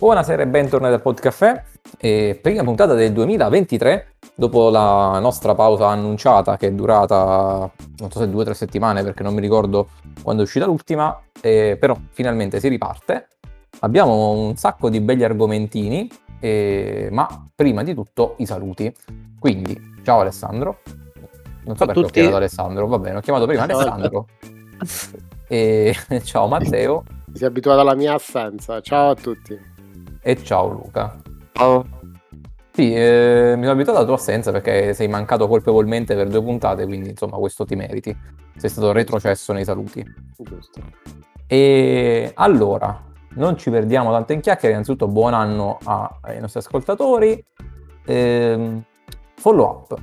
Buonasera e bentornati al Podcaffè. E prima puntata del 2023, dopo la nostra pausa annunciata che è durata non so se due o tre settimane perché non mi ricordo quando è uscita l'ultima, eh, però finalmente si riparte. Abbiamo un sacco di belli argomentini, eh, ma prima di tutto i saluti. Quindi, ciao Alessandro. Non so a perché ho tutti. chiamato Alessandro, va bene, ho chiamato prima Ciao. Alessandro. e ciao Matteo Si è abituato alla mia assenza. Ciao a tutti. E ciao Luca. Ciao. Sì, eh, mi sono abituato alla tua assenza perché sei mancato colpevolmente per due puntate, quindi insomma questo ti meriti. Sei stato retrocesso nei saluti. Giusto. E allora, non ci perdiamo tanto in chiacchiere, innanzitutto buon anno a- ai nostri ascoltatori. Ehm, follow up.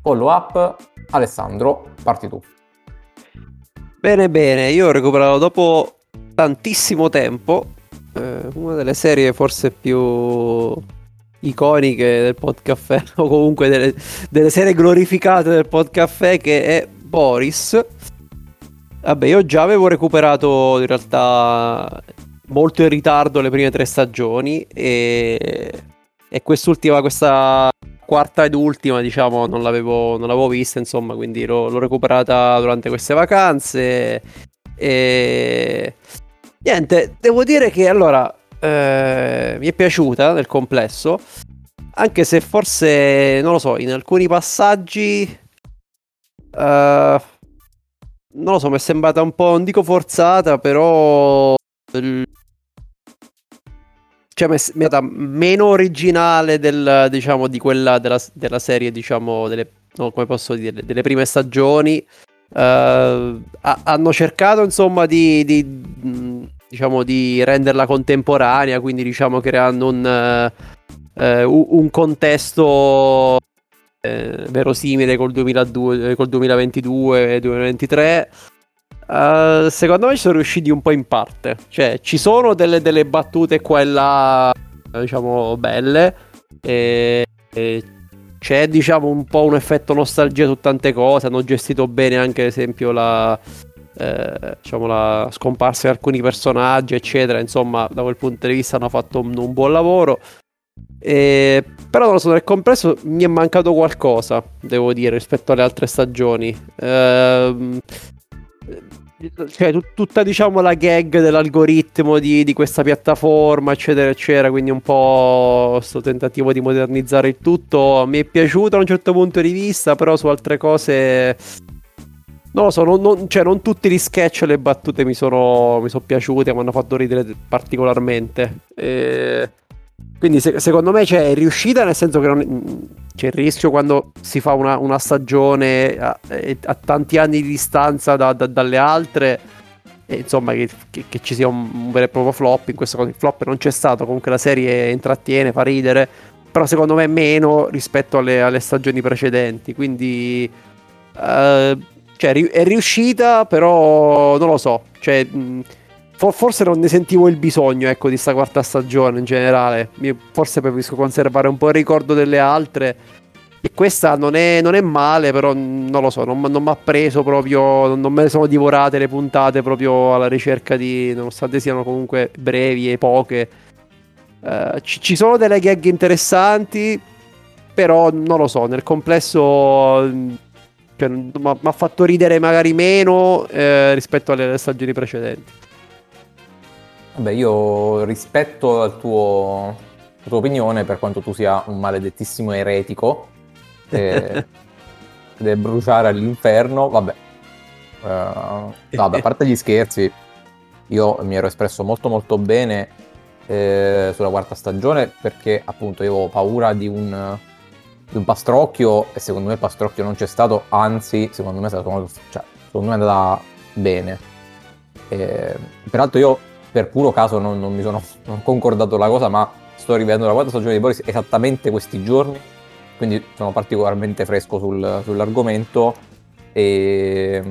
Follow up, Alessandro, parti tu. Bene, bene, io ho recuperato dopo tantissimo tempo eh, una delle serie forse più iconiche del Podcaffè, o comunque delle, delle serie glorificate del Podcaffè, che è Boris. Vabbè, io già avevo recuperato in realtà molto in ritardo le prime tre stagioni e, e quest'ultima, questa quarta ed ultima, diciamo, non l'avevo, non l'avevo vista, insomma, quindi l'ho, l'ho recuperata durante queste vacanze. E niente, devo dire che allora eh, mi è piaciuta nel complesso, anche se forse, non lo so, in alcuni passaggi. eh, non lo so, mi è sembrata un po', non dico forzata, però. il- Cioè, mi è sembrata meno originale del, diciamo, di quella della, della serie, diciamo, delle, no, come posso dire, delle prime stagioni. Ha- hanno cercato, insomma, di, di, mh, diciamo, di renderla contemporanea, quindi, diciamo, creando un, eh, eh, un contesto eh, verosimile col, 2002, eh, col 2022 e 2023. Eh, secondo me ci sono riusciti un po' in parte. Cioè, ci sono delle, delle battute qua e là, eh, diciamo, belle. E, e c'è, diciamo, un po' un effetto nostalgia su tante cose. Hanno gestito bene anche, ad esempio, la. Eh, diciamo la scomparsa di alcuni personaggi eccetera insomma da quel punto di vista hanno fatto un, un buon lavoro e- però non lo so, nel complesso mi è mancato qualcosa, devo dire, rispetto alle altre stagioni. Ehm, cioè, tut- tutta diciamo la gag dell'algoritmo di, di questa piattaforma, eccetera, eccetera. Quindi un po' questo tentativo di modernizzare il tutto. Mi è piaciuto da un certo punto di vista, però su altre cose. Non lo so, non, non- cioè, non tutti gli sketch e le battute mi sono, mi sono piaciute, mi hanno fatto ridere particolarmente. E... Quindi se- secondo me cioè, è riuscita nel senso che non- c'è il rischio quando si fa una, una stagione a, a tanti anni di distanza da- da- dalle altre, e insomma che, che- che ci sia un, un vero e proprio flop. In questo caso il flop non c'è stato, comunque la serie intrattiene, fa ridere, però secondo me meno rispetto alle, alle stagioni precedenti. Quindi eh, cioè, è riuscita, però non lo so. Cioè, forse non ne sentivo il bisogno, ecco, di sta quarta stagione in generale. Forse preferisco conservare un po' il ricordo delle altre. E questa non è, non è male, però non lo so, non, mi ha preso proprio, non, non me le sono divorate le puntate proprio alla ricerca di, nonostante siano comunque brevi e poche. Eh, ci, ci sono delle gag interessanti, però non lo so, nel complesso cioè, mi ha fatto ridere magari meno eh, rispetto alle, stagioni precedenti. Vabbè, io rispetto al tuo, la tua opinione per quanto tu sia un maledettissimo eretico e deve bruciare all'inferno, vabbè. Eh, vabbè, a parte gli scherzi, io mi ero espresso molto molto bene eh, sulla quarta stagione perché appunto io avevo paura di un pastrocchio e secondo me il pastrocchio non c'è stato, anzi secondo me è stato cioè, secondo me è andata bene. Eh, peraltro io per puro caso non, non mi sono non concordato la cosa, ma sto rivedendo la quarta stagione di Boris esattamente questi giorni, quindi sono particolarmente fresco sul- sull'argomento e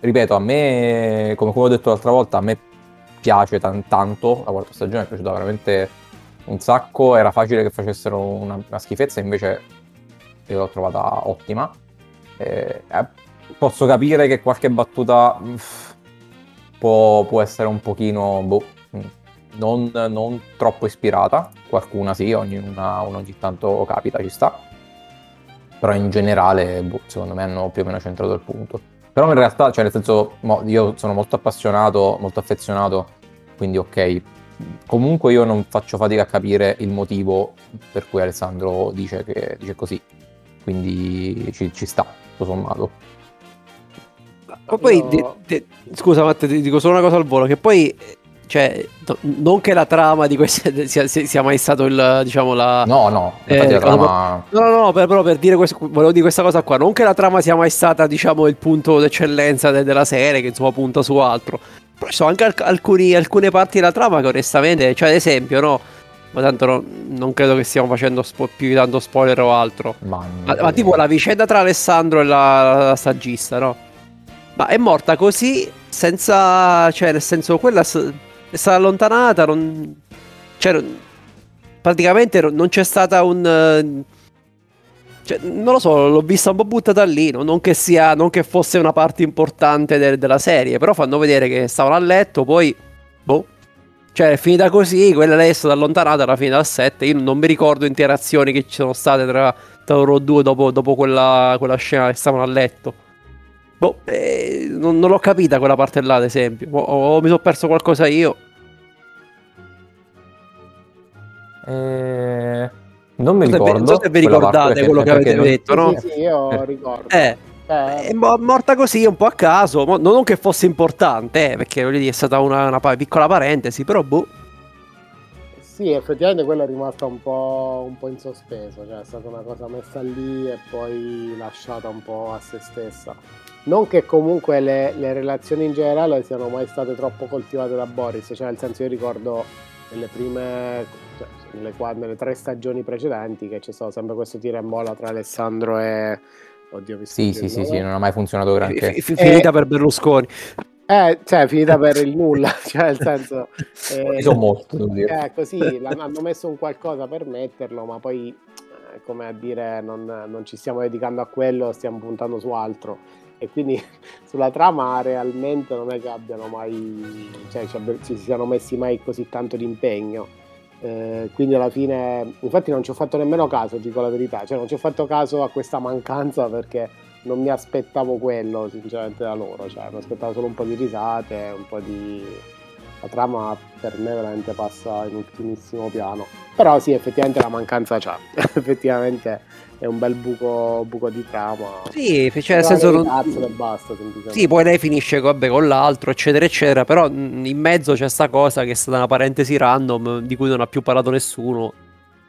ripeto, a me, come, come ho detto l'altra volta, a me piace tan- tanto, la quarta stagione mi è piaciuta veramente un sacco, era facile che facessero una, una schifezza, invece l'ho trovata ottima. Eh, posso capire che qualche battuta uff, può, può essere un pochino boh, mm, non, non troppo ispirata, qualcuna sì, ogni, una, una ogni tanto capita, ci sta, però in generale boh, secondo me hanno più o meno centrato il punto. Però in realtà, cioè nel senso, io sono molto appassionato, molto affezionato, quindi ok, comunque io non faccio fatica a capire il motivo per cui Alessandro dice, che, dice così, quindi ci, ci sta, tutto sommato. Ma poi, io... de, de, scusa Matte, ti dico solo una cosa al volo, che poi cioè, non che la trama di queste sia, sia mai stato il, diciamo, la... No, no, eh, la trama... no, no, no, per, però per dire questo, volevo dire questa cosa qua, non che la trama sia mai stata, diciamo, il punto d'eccellenza de, della serie, che insomma punta su altro, però ci sono anche alcuni, alcune parti della trama che onestamente, cioè ad esempio, no, ma tanto no, non credo che stiamo facendo spo- più di tanto spoiler o altro, ma, ma, tipo la vicenda tra Alessandro e la, la, la saggista, no? Ma è morta così, senza, cioè nel senso, quella è stata allontanata, non... Cioè, praticamente non c'è stata un... Cioè, non lo so, l'ho vista un po' buttata lì, non che, sia, non che fosse una parte importante de- della serie, però fanno vedere che stavano a letto, poi... Boh. Cioè, è finita così, quella lei è stata allontanata alla fine dal 7, io non mi ricordo interazioni che ci sono state tra, tra loro due dopo, dopo quella, quella scena che stavano a letto. Boh, eh, non, non, l'ho capita quella parte là, ad esempio. O, o mi sono perso qualcosa io. Eh, non mi ricordo. Non so se vi ricordate quello che avete detto, no? Sì, sì, io ricordo. Eh. Eh. È morta così un po' a caso, non che fosse importante, eh, perché voglio dire, è stata una, una piccola parentesi, però boh. Sì, effettivamente quella è rimasta un po', un po', in sospeso, cioè è stata una cosa messa lì e poi lasciata un po' a se stessa. Non che comunque le, le, relazioni in generale siano mai state troppo coltivate da Boris, cioè nel senso io ricordo nelle prime, cioè, nelle, nelle tre stagioni precedenti che c'è stato sempre questo tiro in bolla tra Alessandro e... Oddio, mi sì, sì, sì, sì, non ha mai funzionato granché. F- finita e... per Berlusconi. Eh, cioè, finita per il nulla, cioè nel senso... Eh, sono molto, devo dire. Eh, così, hanno messo un qualcosa per metterlo, ma poi, eh, come a dire, non, non ci stiamo dedicando a quello, stiamo puntando su altro e quindi sulla trama realmente non è che abbiano mai, cioè ci, siano messi mai così tanto di impegno. Eh, quindi alla fine, infatti non ci ho fatto nemmeno caso, dico la verità, cioè non ci ho fatto caso a questa mancanza perché non mi aspettavo quello sinceramente da loro, cioè mi aspettavo solo un po' di risate, un po' di... La trama per me veramente passa in ultimissimo piano. Però sì, effettivamente la mancanza c'è, effettivamente è un bel buco, buco di trama. Sì, cioè nel senso non... cazzo e basta, Sì, poi lei finisce vabbè, con l'altro, eccetera, eccetera, però in mezzo c'è sta cosa che è stata una parentesi random di cui non ha più parlato nessuno.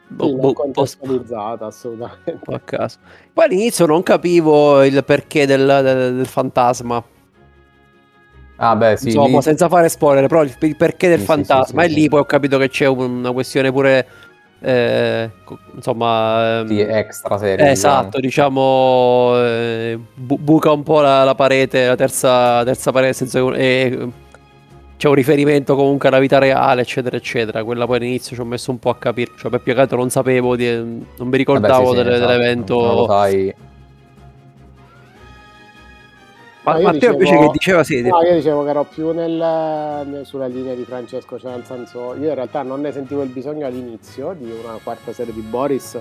Boh, sì, boh, contestualizzata assolutamente. A caso. Poi all'inizio non capivo il perché del, del, del fantasma. Ah, beh, sì. Insomma, lì... senza fare spoiler, però il, il perché del sì, fantasma. Sì, sì, e lì poi ho capito che c'è una questione pure eh, insomma ehm, sì, extra serie esatto diciamo, diciamo eh, bu- buca un po' la, la, parete la terza, terza parete senza, e c'è un riferimento comunque alla vita reale eccetera eccetera quella poi all'inizio ci ho messo un po' a capire cioè per più che altro non sapevo di, non mi ricordavo Vabbè, sì, sì, delle, esatto. dell'evento non lo sai ma, Matteo dicevo, invece che diceva sì. No, io dicevo che ero più nel, nel, sulla linea di Francesco, cioè nel senso, io in realtà non ne sentivo il bisogno all'inizio di una quarta serie di Boris,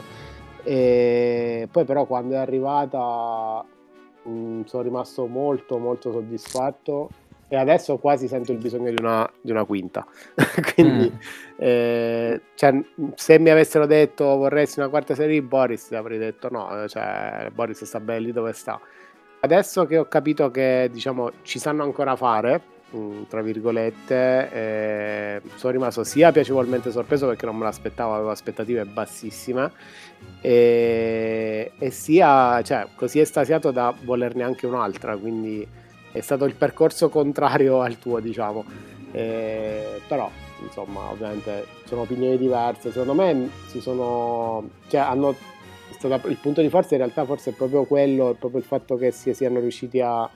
e poi però quando è arrivata mh, mm, sono rimasto molto molto soddisfatto e adesso quasi sento il bisogno di una, di una quinta. Quindi, mm. eh, cioè, se mi avessero detto vorresti una quarta serie di Boris, avrei detto no, cioè, Boris sta bene lì dove sta Adesso che ho capito che diciamo ci sanno ancora fare, mm, tra virgolette, eh, sono rimasto sia piacevolmente sorpreso perché non me l'aspettavo, avevo aspettative bassissime, e, e sia cioè, così estasiato da volerne anche un'altra, quindi è stato il percorso contrario al tuo, diciamo. Eh, però insomma ovviamente sono opinioni diverse secondo me si sono cioè hanno stata, il punto di forza in realtà forse è proprio quello, proprio il fatto che si siano riusciti a,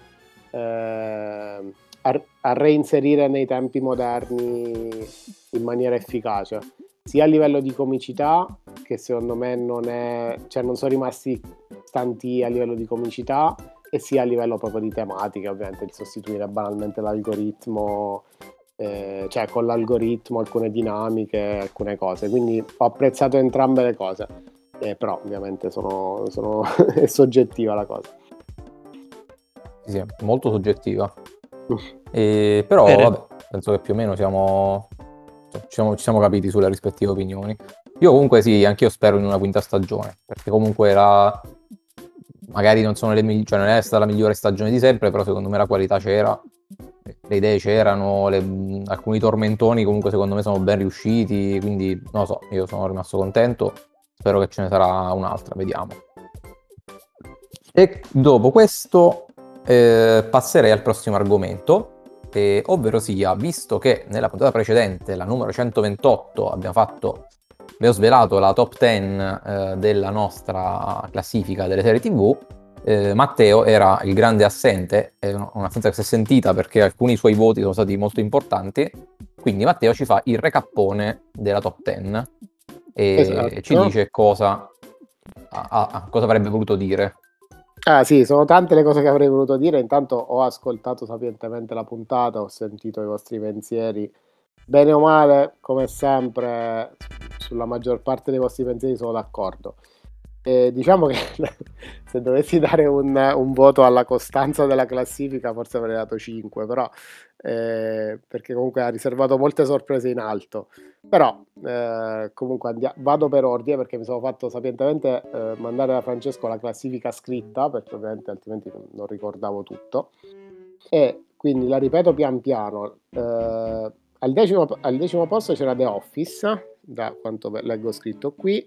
eh, a, a, reinserire nei tempi moderni in maniera efficace, sia a livello di comicità, che secondo me non è, cioè non sono rimasti stanti a livello di comicità, e sia a livello proprio di tematica, ovviamente, il sostituire banalmente l'algoritmo eh, cioè con l'algoritmo, alcune dinamiche, alcune cose. Quindi ho apprezzato entrambe le cose, eh, però ovviamente sono, sono è soggettiva la cosa. Sì, molto soggettiva. E, però vabbè, penso che più o meno siamo, cioè, ci, siamo, ci siamo capiti sulle rispettive opinioni. Io comunque sì, anch'io spero in una quinta stagione, perché comunque la... magari non, sono le, cioè non è stata la migliore stagione di sempre, però secondo me la qualità c'era le idee c'erano, le, alcuni tormentoni comunque secondo me sono ben riusciti, quindi non lo so, io sono rimasto contento, spero che ce ne sarà un'altra, vediamo. E dopo questo eh, passerei al prossimo argomento, eh, ovvero sia, visto che nella puntata precedente, la numero 128, abbiamo fatto, ho svelato la top 10 eh, della nostra classifica delle serie TV, eh, Matteo era il grande assente, è un'assenza che si è sentita perché alcuni suoi voti sono stati molto importanti, quindi Matteo ci fa il recappone della top 10 e esatto. ci dice cosa, ah, ah, cosa avrebbe voluto dire. Ah sì, sono tante le cose che avrei voluto dire, intanto ho ascoltato sapientemente la puntata, ho sentito i vostri pensieri, bene o male, come sempre, sulla maggior parte dei vostri pensieri sono d'accordo. Eh, diciamo che se dovessi dare un, un, voto alla costanza della classifica forse avrei dato 5, però eh, perché comunque ha riservato molte sorprese in alto. Però eh, comunque andia- vado per ordine perché mi sono fatto sapientemente eh, mandare da Francesco la classifica scritta, perché ovviamente altrimenti non ricordavo tutto. E quindi la ripeto pian piano. Eh, al decimo, al decimo posto c'era The Office, da quanto leggo scritto qui.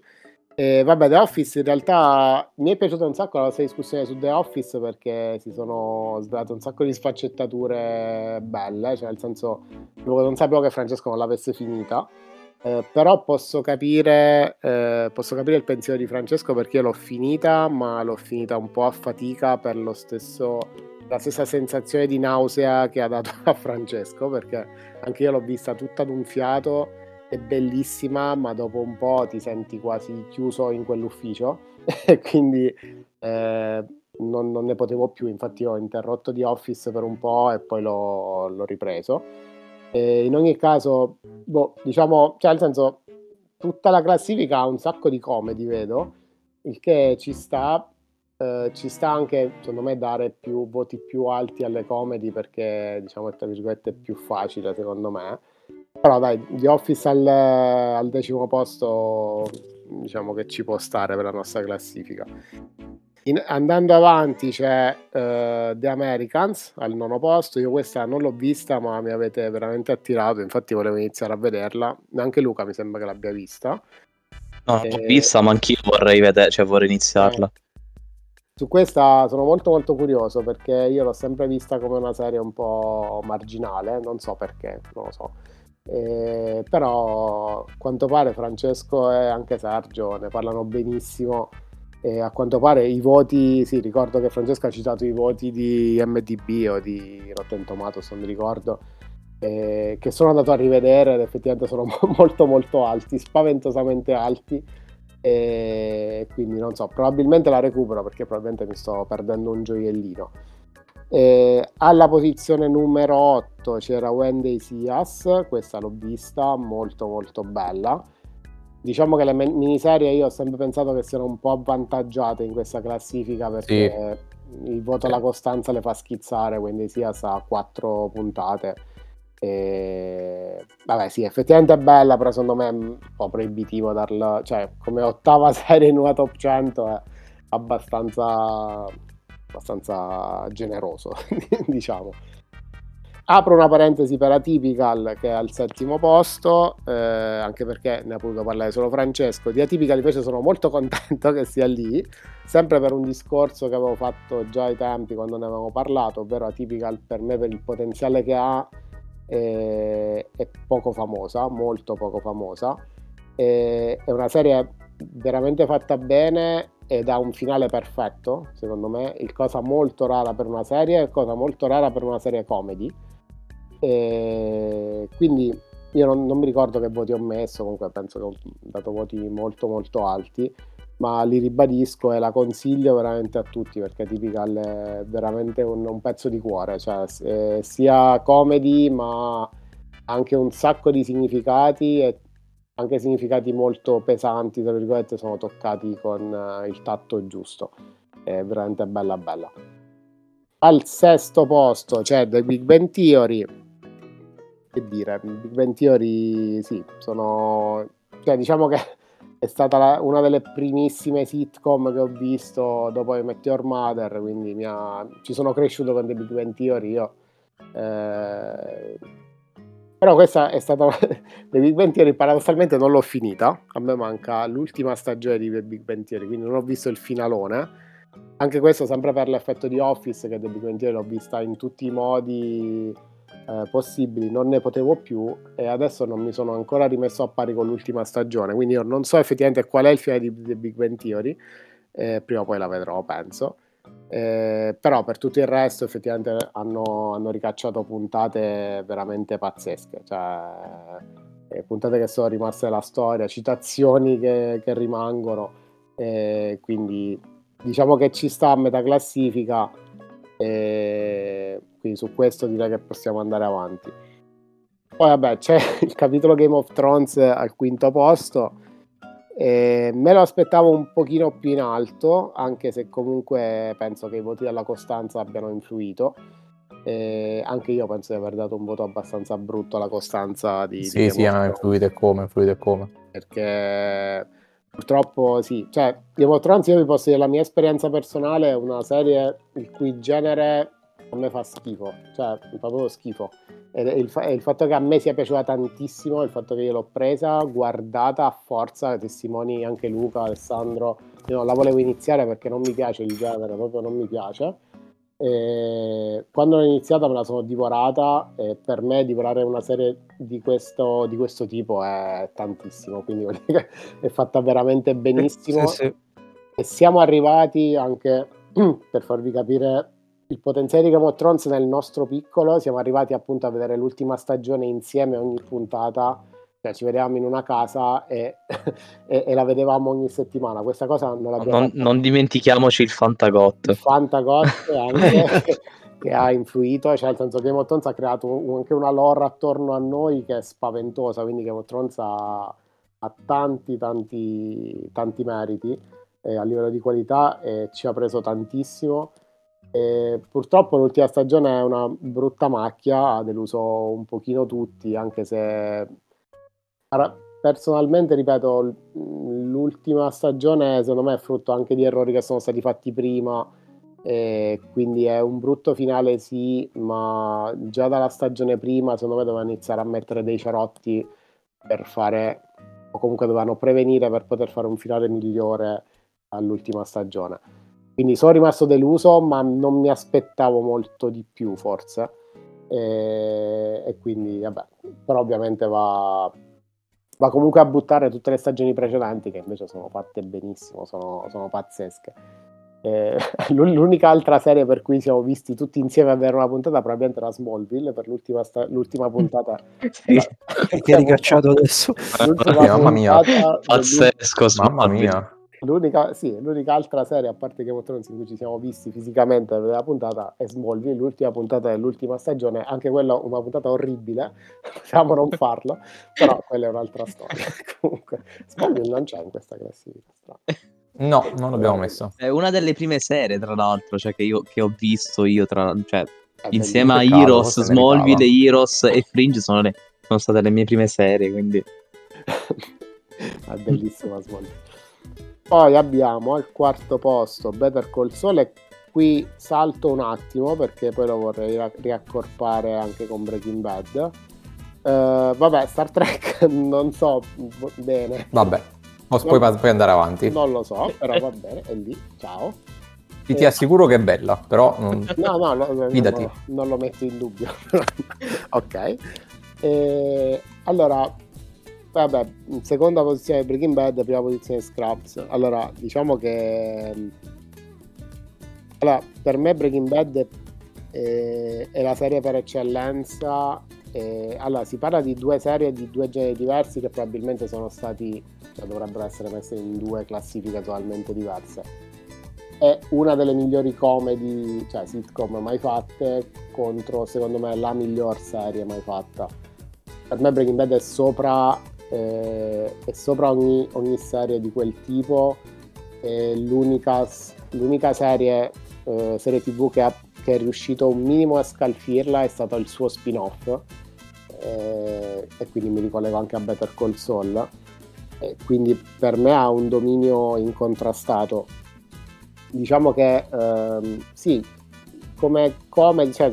E vabbè, The Office in realtà mi è piaciuta un sacco la nostra discussione su The Office perché si sono svelate un sacco di sfaccettature belle, cioè nel senso non sapevo che Francesco non l'avesse finita. Eh, però posso capire, eh, posso capire il pensiero di Francesco perché io l'ho finita, ma l'ho finita un po' a fatica per lo stesso, la stessa sensazione di nausea che ha dato a Francesco, perché anche io l'ho vista tutta ad un fiato è bellissima, ma dopo un po' ti senti quasi chiuso in quell'ufficio e quindi eh, non, non, ne potevo più. Infatti, ho interrotto di Office per un po' e poi l'ho, l'ho ripreso. E in ogni caso, boh, diciamo, cioè nel senso, tutta la classifica ha un sacco di comedy, vedo, il che ci sta. Eh, ci sta anche, secondo me, dare più voti più alti alle comedy perché, diciamo, tra virgolette, è più facile, secondo me però dai, The Office al, al decimo posto diciamo che ci può stare per la nostra classifica. In, andando avanti c'è uh, The Americans al nono posto. Io questa non l'ho vista, ma mi avete veramente attirato. Infatti, volevo iniziare a vederla. Anche Luca mi sembra che l'abbia vista. No, e... l'ho vista, ma anch'io vorrei vedere, cioè vorrei iniziarla. Eh. Su questa sono molto molto curioso perché io l'ho sempre vista come una serie un po' marginale, non so perché, non lo so. Eh, però a quanto pare Francesco e anche Sergio ne parlano benissimo e a quanto pare i voti, sì ricordo che Francesco ha citato i voti di MDB o di Rotten Tomatoes, non mi ricordo, eh, che sono andato a rivedere ed effettivamente sono molto molto alti, spaventosamente alti e quindi non so, probabilmente la recupero perché probabilmente mi sto perdendo un gioiellino. Eh, alla posizione numero 8 c'era Wendy Sias, questa l'ho vista, molto molto bella. Diciamo che le miniserie io ho sempre pensato che siano un po' avvantaggiate in questa classifica perché sì. il voto alla costanza le fa schizzare, Wendy Sias ha 4 puntate. E... Vabbè, sì, effettivamente è bella, però secondo me è un po' proibitivo darla, cioè come ottava serie in una top 100 è abbastanza abbastanza generoso, diciamo. Apro una parentesi per Atypical che è al settimo posto, eh, anche perché ne ha potuto parlare solo Francesco. Di Atypical invece sono molto contento che sia lì, sempre per un discorso che avevo fatto già ai tempi quando ne avevamo parlato, ovvero Atypical per me per il potenziale che ha eh, è poco famosa, molto poco famosa. È una serie veramente fatta bene ed ha un finale perfetto, secondo me, il cosa molto rara per una serie, cosa molto rara per una serie comedy. E quindi io non, non, mi ricordo che voti ho messo, comunque penso che ho dato voti molto molto alti, ma li ribadisco e la consiglio veramente a tutti perché Typical è veramente un, un pezzo di cuore, cioè sia comedy ma anche un sacco di significati e anche significati molto pesanti, tra virgolette, sono toccati con uh, il tatto giusto. È veramente bella bella. Al sesto posto c'è The Big Bang Theory. Che dire, Big Bang Theory, sì, sono... Cioè, diciamo che è stata la, una delle primissime sitcom che ho visto dopo I Met Your Mother, quindi ha, ci sono cresciuto con The Big Bang Theory io. Eh, però questa è stata The Big Bang Theory paradossalmente non l'ho finita. A me manca l'ultima stagione di The Big Bang Theory quindi non ho visto il finalone. Anche questo sempre per l'effetto di Office che The Big Bang Theory l'ho vista in tutti i modi eh, possibili. Non ne potevo più e adesso non mi sono ancora rimesso a pari con l'ultima stagione. Quindi io non so effettivamente qual è il finale di The Big Bang Theory eh, prima o poi la vedrò penso eh, però per tutto il resto effettivamente hanno, hanno ricacciato puntate veramente pazzesche, cioè eh, puntate che sono rimaste nella storia, citazioni che, che rimangono, eh, quindi diciamo che ci sta a metà classifica, quindi su questo direi che possiamo andare avanti. Poi vabbè c'è il capitolo Game of Thrones al quinto posto, eh, me lo aspettavo un pochino più in alto, anche se comunque penso che i voti della Costanza abbiano influito. Eh, anche io penso di aver dato un voto abbastanza brutto alla Costanza di... Sì, di sì, hanno influito e come, influito e come. Perché purtroppo sì, cioè Game of Thrones io vi posso dire la mia esperienza personale è una serie il cui genere a me fa schifo, cioè fa proprio schifo. E il, fa- il, fatto che a me sia piaciuta tantissimo, il fatto che io l'ho presa, guardata a forza, testimoni anche Luca, Alessandro, io non la volevo iniziare perché non mi piace il genere, proprio non mi piace. E quando l'ho iniziata me la sono divorata e per me divorare una serie di questo, di questo tipo è tantissimo, quindi è fatta veramente benissimo. Sì, sì. E siamo arrivati anche, per farvi capire il potenziale di Game of Thrones nel nostro piccolo, siamo arrivati appunto a vedere l'ultima stagione insieme ogni puntata, cioè ci vedevamo in una casa e, e, e la vedevamo ogni settimana. Questa cosa non l'abbiamo Non, non dimentichiamoci il Fantagot. Il Fantagot anche che ha influito, cioè nel senso che Game of Thrones ha creato anche una lore attorno a noi che è spaventosa, quindi Game of Thrones ha, ha tanti tanti tanti meriti eh, a livello di qualità e ci ha preso tantissimo e purtroppo l'ultima stagione è una brutta macchia, ha deluso un pochino tutti, anche se personalmente, ripeto, l'ultima stagione secondo me è frutto anche di errori che sono stati fatti prima, quindi è un brutto finale sì, ma già dalla stagione prima secondo me dovevano iniziare a mettere dei cerotti per fare, o comunque dovevano prevenire per poter fare un finale migliore all'ultima stagione quindi sono rimasto deluso, ma non mi aspettavo molto di più, forse. E, e quindi, vabbè, però ovviamente va, va, comunque a buttare tutte le stagioni precedenti, che invece sono fatte benissimo, sono, sono pazzesche. E, l'unica altra serie per cui siamo visti tutti insieme a avere una puntata probabilmente era Smallville per l'ultima, sta- l'ultima puntata. Sì, la... che hai ricacciato adesso. Mamma mia. pazzesco mamma mia L'unica, sì, l'unica altra serie, a parte Game of Thrones, in cui ci siamo visti fisicamente nella puntata è Smallville, l'ultima puntata dell'ultima stagione, anche quella una puntata orribile, possiamo non farlo, però quella è un'altra storia. Comunque, Smallville non c'è in questa classifica. No, non l'abbiamo messo. È una delle prime serie, tra l'altro, cioè che, io, che ho visto io, tra, cioè, insieme a Heroes, Smallville, Heroes e Fringe sono, le, sono state le mie prime serie, quindi... è bellissima Smallville. Poi abbiamo al quarto posto Better Call Saul e qui salto un attimo perché poi lo vorrei riaccorpare anche con Breaking Bad. Uh, vabbè, Star Trek non so bene. Vabbè, non, puoi, puoi, andare avanti. Non lo so, però va bene, è lì, ciao. Ti, ti assicuro che è bella, però non... No, no, no, Fidati. no non lo metto in dubbio. ok. E, allora, Vabbè, seconda posizione Breaking Bad, prima posizione Scraps. Allora, diciamo che... Allora, per me Breaking Bad è, è la serie per eccellenza. E, allora, si parla di due serie di due generi diversi che probabilmente sono stati, cioè dovrebbero essere messe in due classifiche totalmente diverse. È una delle migliori comedy, cioè sitcom mai fatte, contro secondo me la miglior serie mai fatta per me Breaking Bad è sopra, eh, è sopra ogni, ogni, serie di quel tipo. È l'unica, l'unica serie, eh, serie tv che, ha, che, è riuscito un minimo a scalfirla è stato il suo spin-off. Eh, e quindi mi ricollego anche a Better Call Saul. quindi per me ha un dominio incontrastato. Diciamo che ehm, sì, come comedy, cioè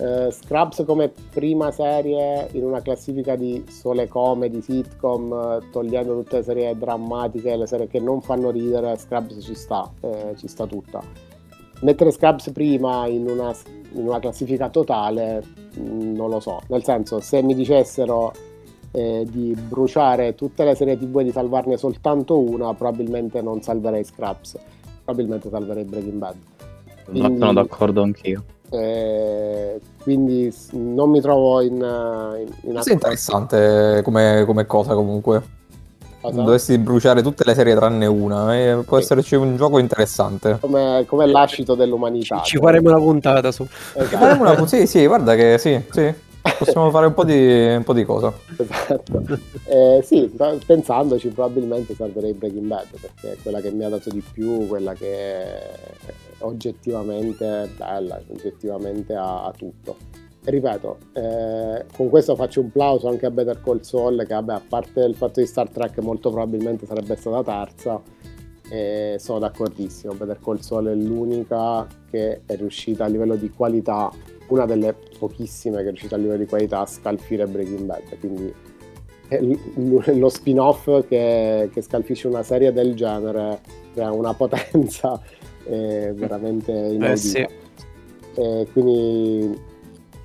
Uh, Scrubs come prima serie in una classifica di sole comedy, sitcom, uh, togliendo tutte le serie drammatiche, le serie che non fanno ridere, Scrubs ci sta, eh, ci sta tutta. Mettere Scrubs prima in una, in una classifica totale, mh, mm, non lo so, nel senso se mi dicessero eh, di bruciare tutte le serie tv e di salvarne soltanto una, probabilmente non salverei Scrubs, probabilmente salverei Breaking Bad. Quindi... Sono d'accordo anch'io. Eh, quindi non mi trovo in, in, in È interessante come, come, cosa comunque. Cosa? Dovessi bruciare tutte le serie tranne una, eh, può sì. esserci un gioco interessante. Come, come l'ascito dell'umanità. Ci, ci faremo una puntata su. Esatto. Una, sì, sì, guarda che sì, sì. Possiamo fare un po' di, un po di cosa. Esatto. Eh, sì, pensandoci probabilmente salverei Breaking Bad perché è quella che mi ha dato di più, quella che oggettivamente bella, oggettivamente ha, ha tutto. Ripeto, eh, con questo faccio un plauso anche a Better Call Saul che vabbè, a parte il fatto di Star Trek molto probabilmente sarebbe stata terza, e sono d'accordissimo, Better Call Saul è l'unica che è riuscita a livello di qualità, una delle pochissime che è riuscita a livello di qualità a scalfire Breaking Bad, quindi lo spin-off che, che scalfisce una serie del genere crea una potenza è veramente inaudita. Eh sì. E quindi,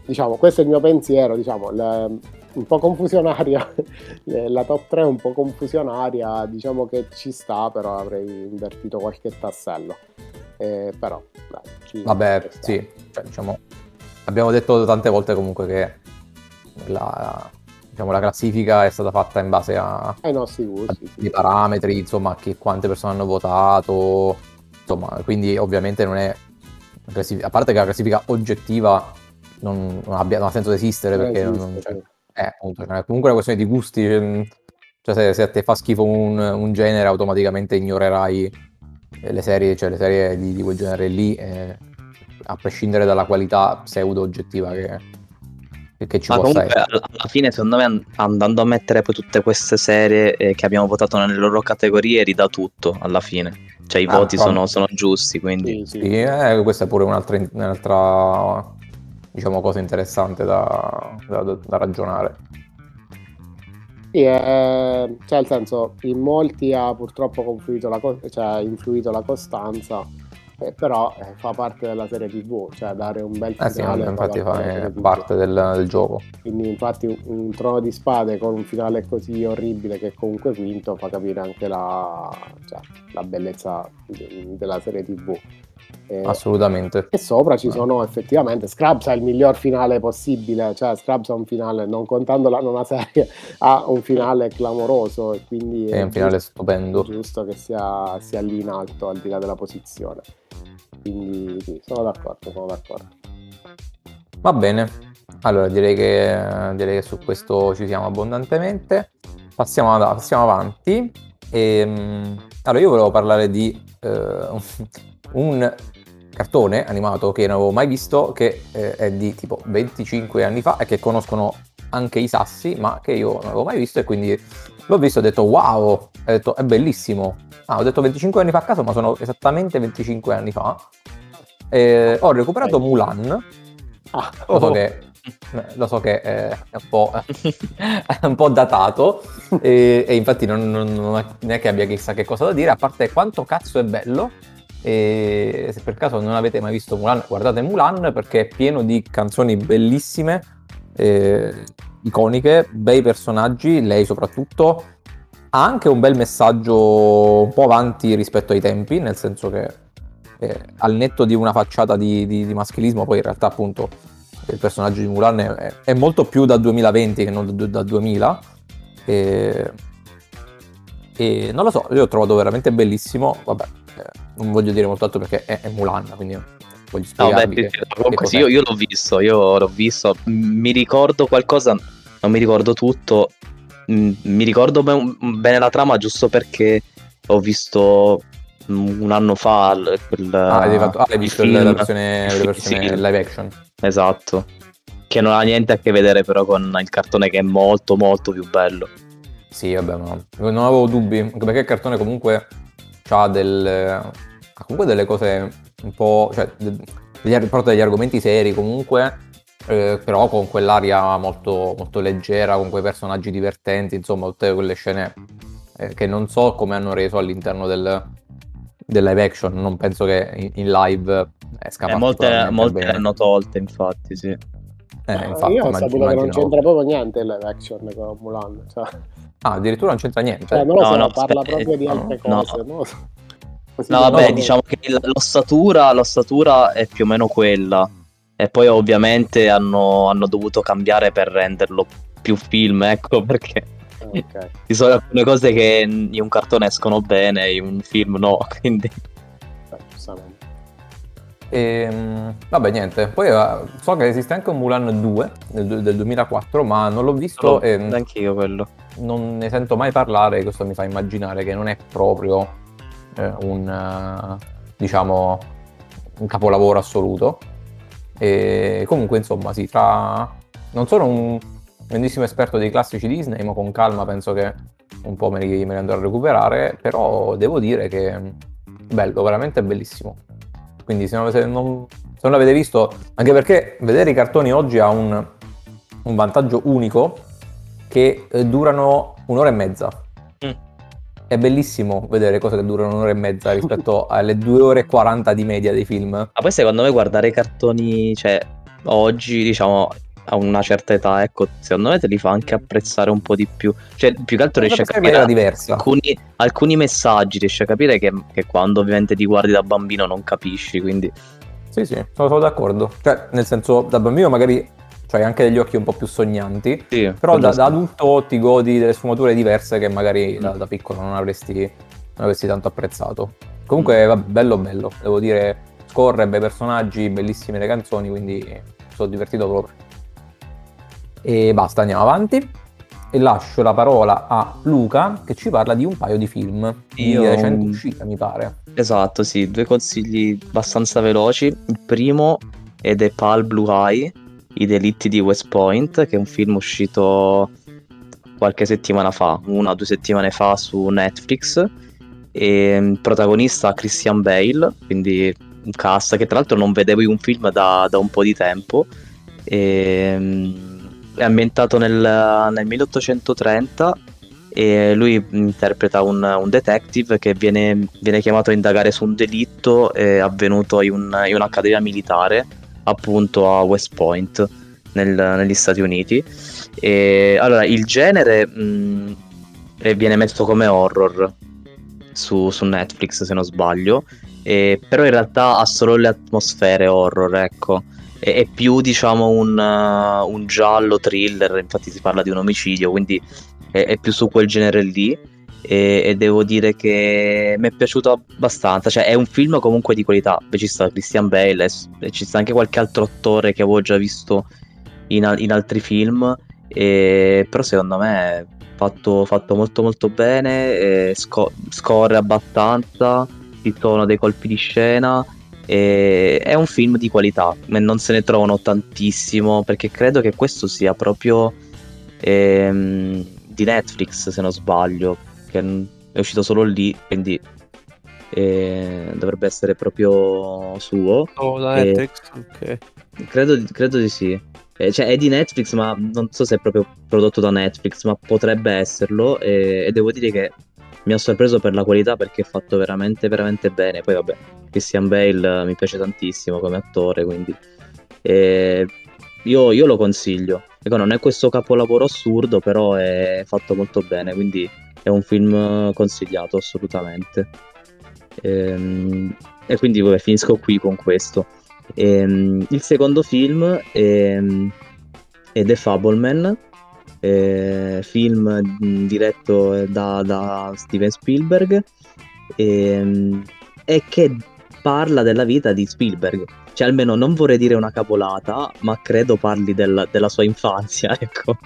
diciamo, questo è il mio pensiero, diciamo, le, un po' confusionaria, la top 3 è un po' confusionaria, diciamo che ci sta, però avrei invertito qualche tassello. Eh, però, dai, Vabbè, sì, cioè, diciamo, abbiamo detto tante volte comunque che la, diciamo, la classifica è stata fatta in base a, ai nostri gusti, sì. parametri, insomma, che, quante persone hanno votato, insomma, quindi ovviamente non è a parte che la classifica oggettiva non, non, abbia, non ha senso di esistere perché esiste, non, cioè, è, appunto, è comunque una questione di gusti cioè, cioè se, se, a te fa schifo un, un, genere automaticamente ignorerai le serie, cioè le serie di, di quel genere lì eh, a prescindere dalla qualità pseudo oggettiva che, che ci Ma possa comunque, essere. alla fine secondo me andando a mettere poi tutte queste serie eh, che abbiamo votato nelle loro categorie ridà tutto alla fine cioè i ah, voti sono, sono, giusti, quindi... Sì, sì. Eh, questa è pure un'altra, un'altra diciamo, cosa interessante da, da, da ragionare. Sì, eh, cioè nel senso, in molti ha purtroppo la, cioè, influito la costanza eh, però eh, fa parte della serie tv, cioè dare un bel finale. Eh sì, infatti fa parte del, del, gioco. Quindi infatti un, trono di spade con un finale così orribile che comunque vinto fa capire anche la, cioè, la bellezza della serie tv. Eh, Assolutamente. E sopra ci sono effettivamente Scrubs ha il miglior finale possibile, cioè Scrubs ha un finale, non contando la nona serie, ha un finale clamoroso e quindi è, è un finale stupendo. Giusto che sia, sia lì in alto al di là della posizione. Quindi sì, sono d'accordo, sono d'accordo. Va bene, allora direi che, direi che su questo ci siamo abbondantemente. Passiamo, passiamo avanti. E, ehm, allora io volevo parlare di eh, un cartone animato che non avevo mai visto, che eh, è di tipo 25 anni fa e che conoscono anche i sassi, ma che io non avevo mai visto e quindi l'ho visto e ho detto wow, ho detto è bellissimo, Ah, ho detto 25 anni fa a caso, ma sono esattamente 25 anni fa. Eh, ho recuperato Mulan. Ah, lo so oh. che lo so che è un po', è un po datato e, e infatti non, non, non, è che abbia chissà che cosa da dire, a parte quanto cazzo è bello. E se per caso non avete mai visto Mulan, guardate Mulan perché è pieno di canzoni bellissime, eh, iconiche, bei personaggi, lei soprattutto, ha anche un bel messaggio un po' avanti rispetto ai tempi, nel senso che eh, al netto di una facciata di, di, di, maschilismo, poi in realtà appunto il personaggio di Mulan è, è molto più da 2020 che non da, da 2000. E, e, non lo so, io l'ho trovato veramente bellissimo, vabbè, eh, non voglio dire molto altro perché è, è Mulan, quindi voglio spiegarvi no, beh, che, comunque che sì, io, io, l'ho visto, io l'ho visto, mi ricordo qualcosa non mi ricordo tutto. Mi ricordo ben- bene la trama giusto perché ho visto un anno fa quel, ah, hai, fatto, ah, hai visto la versione, la versione Sì. live action. Esatto. Che non ha niente a che vedere però con il cartone che è molto molto più bello. Sì, vabbè, ma non avevo dubbi, anche perché il cartone comunque ha del, comunque delle cose un po', cioè, de- degli, porta degli argomenti seri comunque, eh, però con quell'aria molto, molto leggera, con quei personaggi divertenti, insomma, tutte quelle scene eh, che non so come hanno reso all'interno del, del live action, non penso che in, live esca Eh, molte molte hanno tolte, infatti, sì. Eh, Ah, infatti, io ho immag- saputo che non c'entra proprio niente il live action con Mulan. Cioè, Ah, addirittura non c'entra niente. cioè, non lo No, so, no, parla aspetta, proprio di no, altre no. cose. No, che vabbè, diciamo che l'ossatura, l'ossatura è più o meno quella. E poi ovviamente hanno, hanno dovuto cambiare per renderlo più film, ecco, perché Ah, ok. ci sono alcune cose che in un cartone escono bene, in un film no, quindi... Giustamente. Ehm, vabbè, niente. Poi eh, so che esiste anche un Mulan 2 del, del 2004, ma non l'ho visto e Anch'io quello. non ne sento mai parlare. Questo mi fa immaginare che non è proprio eh, un, eh, diciamo, un capolavoro assoluto. E comunque, insomma, sì, tra... Non sono un grandissimo esperto dei classici Disney, ma con calma penso che un po' me li, me li andrò a recuperare, però devo dire che bello, veramente bellissimo. Quindi se non, se non- se non l'avete visto, anche perché vedere i cartoni oggi ha un, un vantaggio unico che eh, durano un'ora e mezza. Mm. È bellissimo vedere cose che durano un'ora e mezza rispetto alle due ore e 40 di media dei film. Ma poi secondo me guardare i cartoni, cioè, oggi, diciamo, a una certa età, ecco, secondo me te li fa anche apprezzare un po' di più. Cioè, più che altro riesci a capire alcuni, alcuni messaggi, riesci a capire che, che quando ovviamente ti guardi da bambino non capisci, quindi... Sì, sì, sono, sono d'accordo. Cioè, nel senso, da bambino magari hai anche degli occhi un po' più sognanti, Sì, però da, da adulto ti godi delle sfumature diverse che magari da, Mm. da piccolo non avresti, non avresti tanto apprezzato. Comunque, vabbè, bello bello, devo dire, scorre, bei personaggi, bellissime le canzoni, quindi sono divertito proprio. E basta, andiamo avanti. E lascio la parola a Luca che ci parla di un paio di film di Io- recente uscita, mi pare. Esatto, sì, due consigli abbastanza veloci. Il primo è The Pal Blue Eye, I delitti di West Point, che è un film uscito qualche settimana fa, una o due settimane fa su Netflix. E il protagonista Christian Bale, quindi un cast che tra l'altro non vedevo in un film da, da un po' di tempo. E, mm, è ambientato nel, nel 1830 e lui interpreta un, un detective che viene, viene chiamato a indagare su un delitto eh, avvenuto in, un- in un'accademia militare appunto a West Point nel- negli Stati Uniti. E, allora, il genere mh, eh, viene messo come horror su, su Netflix se non sbaglio, e- però in realtà ha solo le atmosfere horror, ecco. È, è più diciamo un, uh, un giallo thriller, infatti si parla di un omicidio, quindi è, è più su quel genere lì e, e devo dire che mi è piaciuto abbastanza, cioè è un film comunque di qualità, Beh, ci sta Christian Bale e, ci sta anche qualche altro attore che avevo già visto in, in altri film, e- però secondo me fatto, fatto molto molto bene, e sco- scorre abbastanza, ci sono dei colpi di scena. E è un film di qualità, ma non se ne trovano tantissimo perché credo che questo sia proprio ehm, di Netflix se non sbaglio, che è uscito solo lì, quindi eh, dovrebbe essere proprio suo. Oh, da Netflix, ok. Credo, credo di sì. Eh, cioè è di Netflix, ma non so se è proprio prodotto da Netflix, ma potrebbe esserlo. E, e devo dire che mi ha sorpreso per la qualità perché è fatto veramente, veramente bene. Poi vabbè, Christian Bale eh, mi piace tantissimo come attore, quindi eh, io, io lo consiglio. Ecco, non è questo capolavoro assurdo, però è fatto molto bene, quindi è un film consigliato assolutamente. Ehm, e quindi vabbè, finisco qui con questo. Ehm, il secondo film è, è The Fableman, eh, film mh, diretto da, da Steven Spielberg ehm, e che parla della vita di Spielberg. Cioè, almeno non vorrei dire una cavolata, ma credo parli del- della sua infanzia, ecco.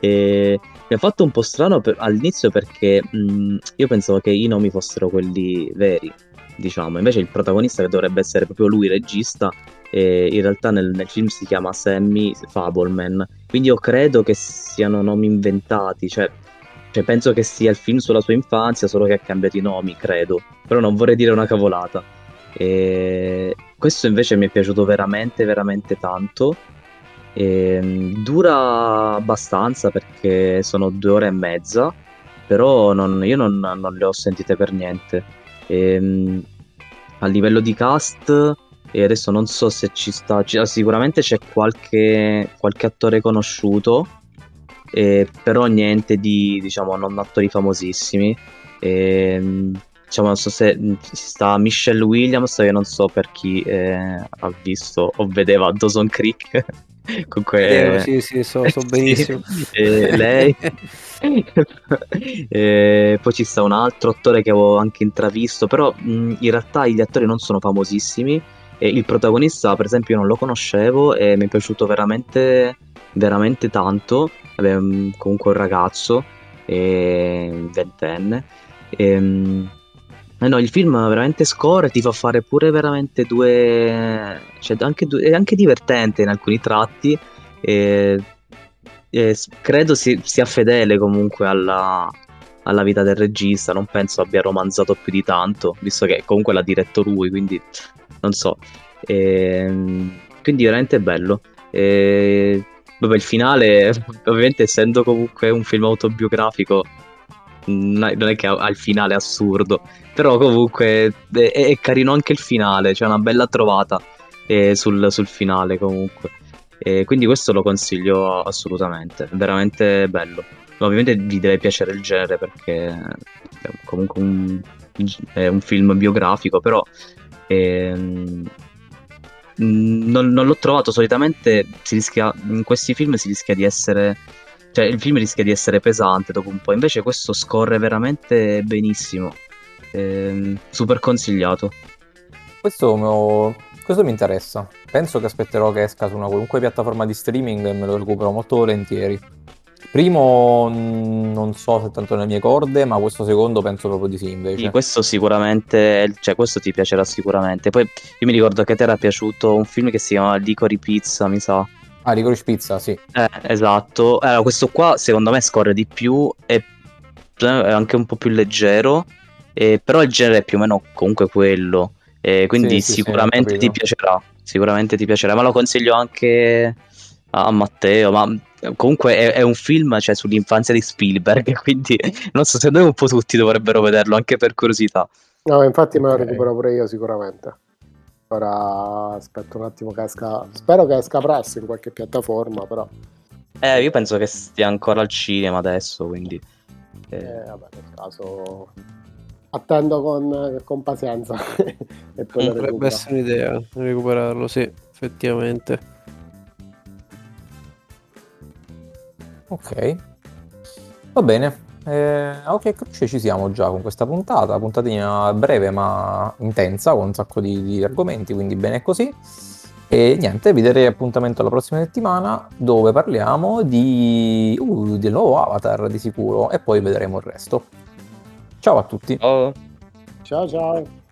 E mi ha fatto un po' strano per- all'inizio perché mh, io pensavo che i nomi fossero quelli veri, diciamo. Invece il protagonista che dovrebbe essere proprio lui, regista, e in realtà nel, nel film si chiama Sammy Fableman. Quindi io credo che siano nomi inventati, cioè, cioè penso che sia il film sulla sua infanzia, solo che ha cambiato i nomi, credo. Però non vorrei dire una cavolata. E questo invece mi è piaciuto veramente, veramente tanto. E, dura abbastanza perché sono due ore e mezza, però non- io non, non le ho sentite per niente. E, a livello di cast, e adesso non so se ci sta, ci- sicuramente c'è qualche, qualche attore conosciuto, eh, però niente di, diciamo, non attori famosissimi. E, diciamo, non so se ci sta Michelle Williams, che non so per chi eh, ha visto o vedeva Dawson Creek. Comunque, Eh, sì, sì, so, so benissimo. eh, lei. Eh, poi ci sta un altro attore che avevo anche intravisto, però mh, in realtà gli attori non sono famosissimi. E il protagonista, per esempio, io non lo conoscevo e mi è piaciuto veramente, veramente tanto. Vabbè, mh, comunque un ragazzo, ventenne. Ehm, eh no, il film veramente scorre, ti fa fare pure veramente due... Cioè, anche due- è anche divertente in alcuni tratti. E, e credo si- sia fedele comunque alla, alla vita del regista, non penso abbia romanzato più di tanto, visto che comunque l'ha diretto lui, quindi non so. Ehm, quindi veramente bello. E, vabbè, il finale, ovviamente essendo comunque un film autobiografico, non è che ha il finale assurdo, però comunque è, è carino anche il finale, c'è una bella trovata eh, sul, sul finale comunque. E quindi questo lo consiglio assolutamente, è veramente bello. Ovviamente vi deve piacere il genere perché è comunque un, è un film biografico, però ehm, non, non l'ho trovato. Solitamente rischia, in questi film si rischia di essere, cioè il film rischia di essere pesante dopo un po', invece questo scorre veramente benissimo. Ehm, super consigliato. Questo, me lo- questo mi interessa. Penso che aspetterò che esca su una qualunque piattaforma di streaming e me lo recupero molto volentieri. Primo non so se tanto nelle mie corde, ma questo secondo penso proprio di sì invece. Sì, questo sicuramente, cioè questo ti piacerà sicuramente. Poi io mi ricordo che a te era piaciuto un film che si chiama Licori Pizza, mi sa. Ah, Licorice Pizza, sì. Eh, esatto. Allora, questo qua secondo me scorre di più è anche un po' più leggero, eh, però il genere è più o meno comunque quello. Eh, quindi Sì, sì, sì, sicuramente ho ti piacerà. Sicuramente ti piacerà, ma lo consiglio anche a, a Matteo. Ma comunque è, è un film cioè, sull'infanzia di Spielberg, quindi non so, secondo me un po' tutti dovrebbero vederlo, anche per curiosità. No, infatti me lo recupero pure io sicuramente. Ora aspetto un attimo che esca. Spero che esca presto in qualche piattaforma, però. Eh, io penso che stia ancora al cinema adesso, quindi... eh, Eh, vabbè, nel caso attendo con, con pazienza e poi lo Potrebbe essere un'idea recuperarlo, sì, effettivamente. Ok. Va bene. Eh, ok, Croce ci siamo già con questa puntata, puntatina breve ma intensa, con un sacco di, di argomenti, quindi bene così. E niente, vi darei appuntamento alla prossima settimana dove parliamo di, uh, del nuovo Avatar di sicuro e poi vedremo il resto. Ciao a tutti. oh. Ciao ciao.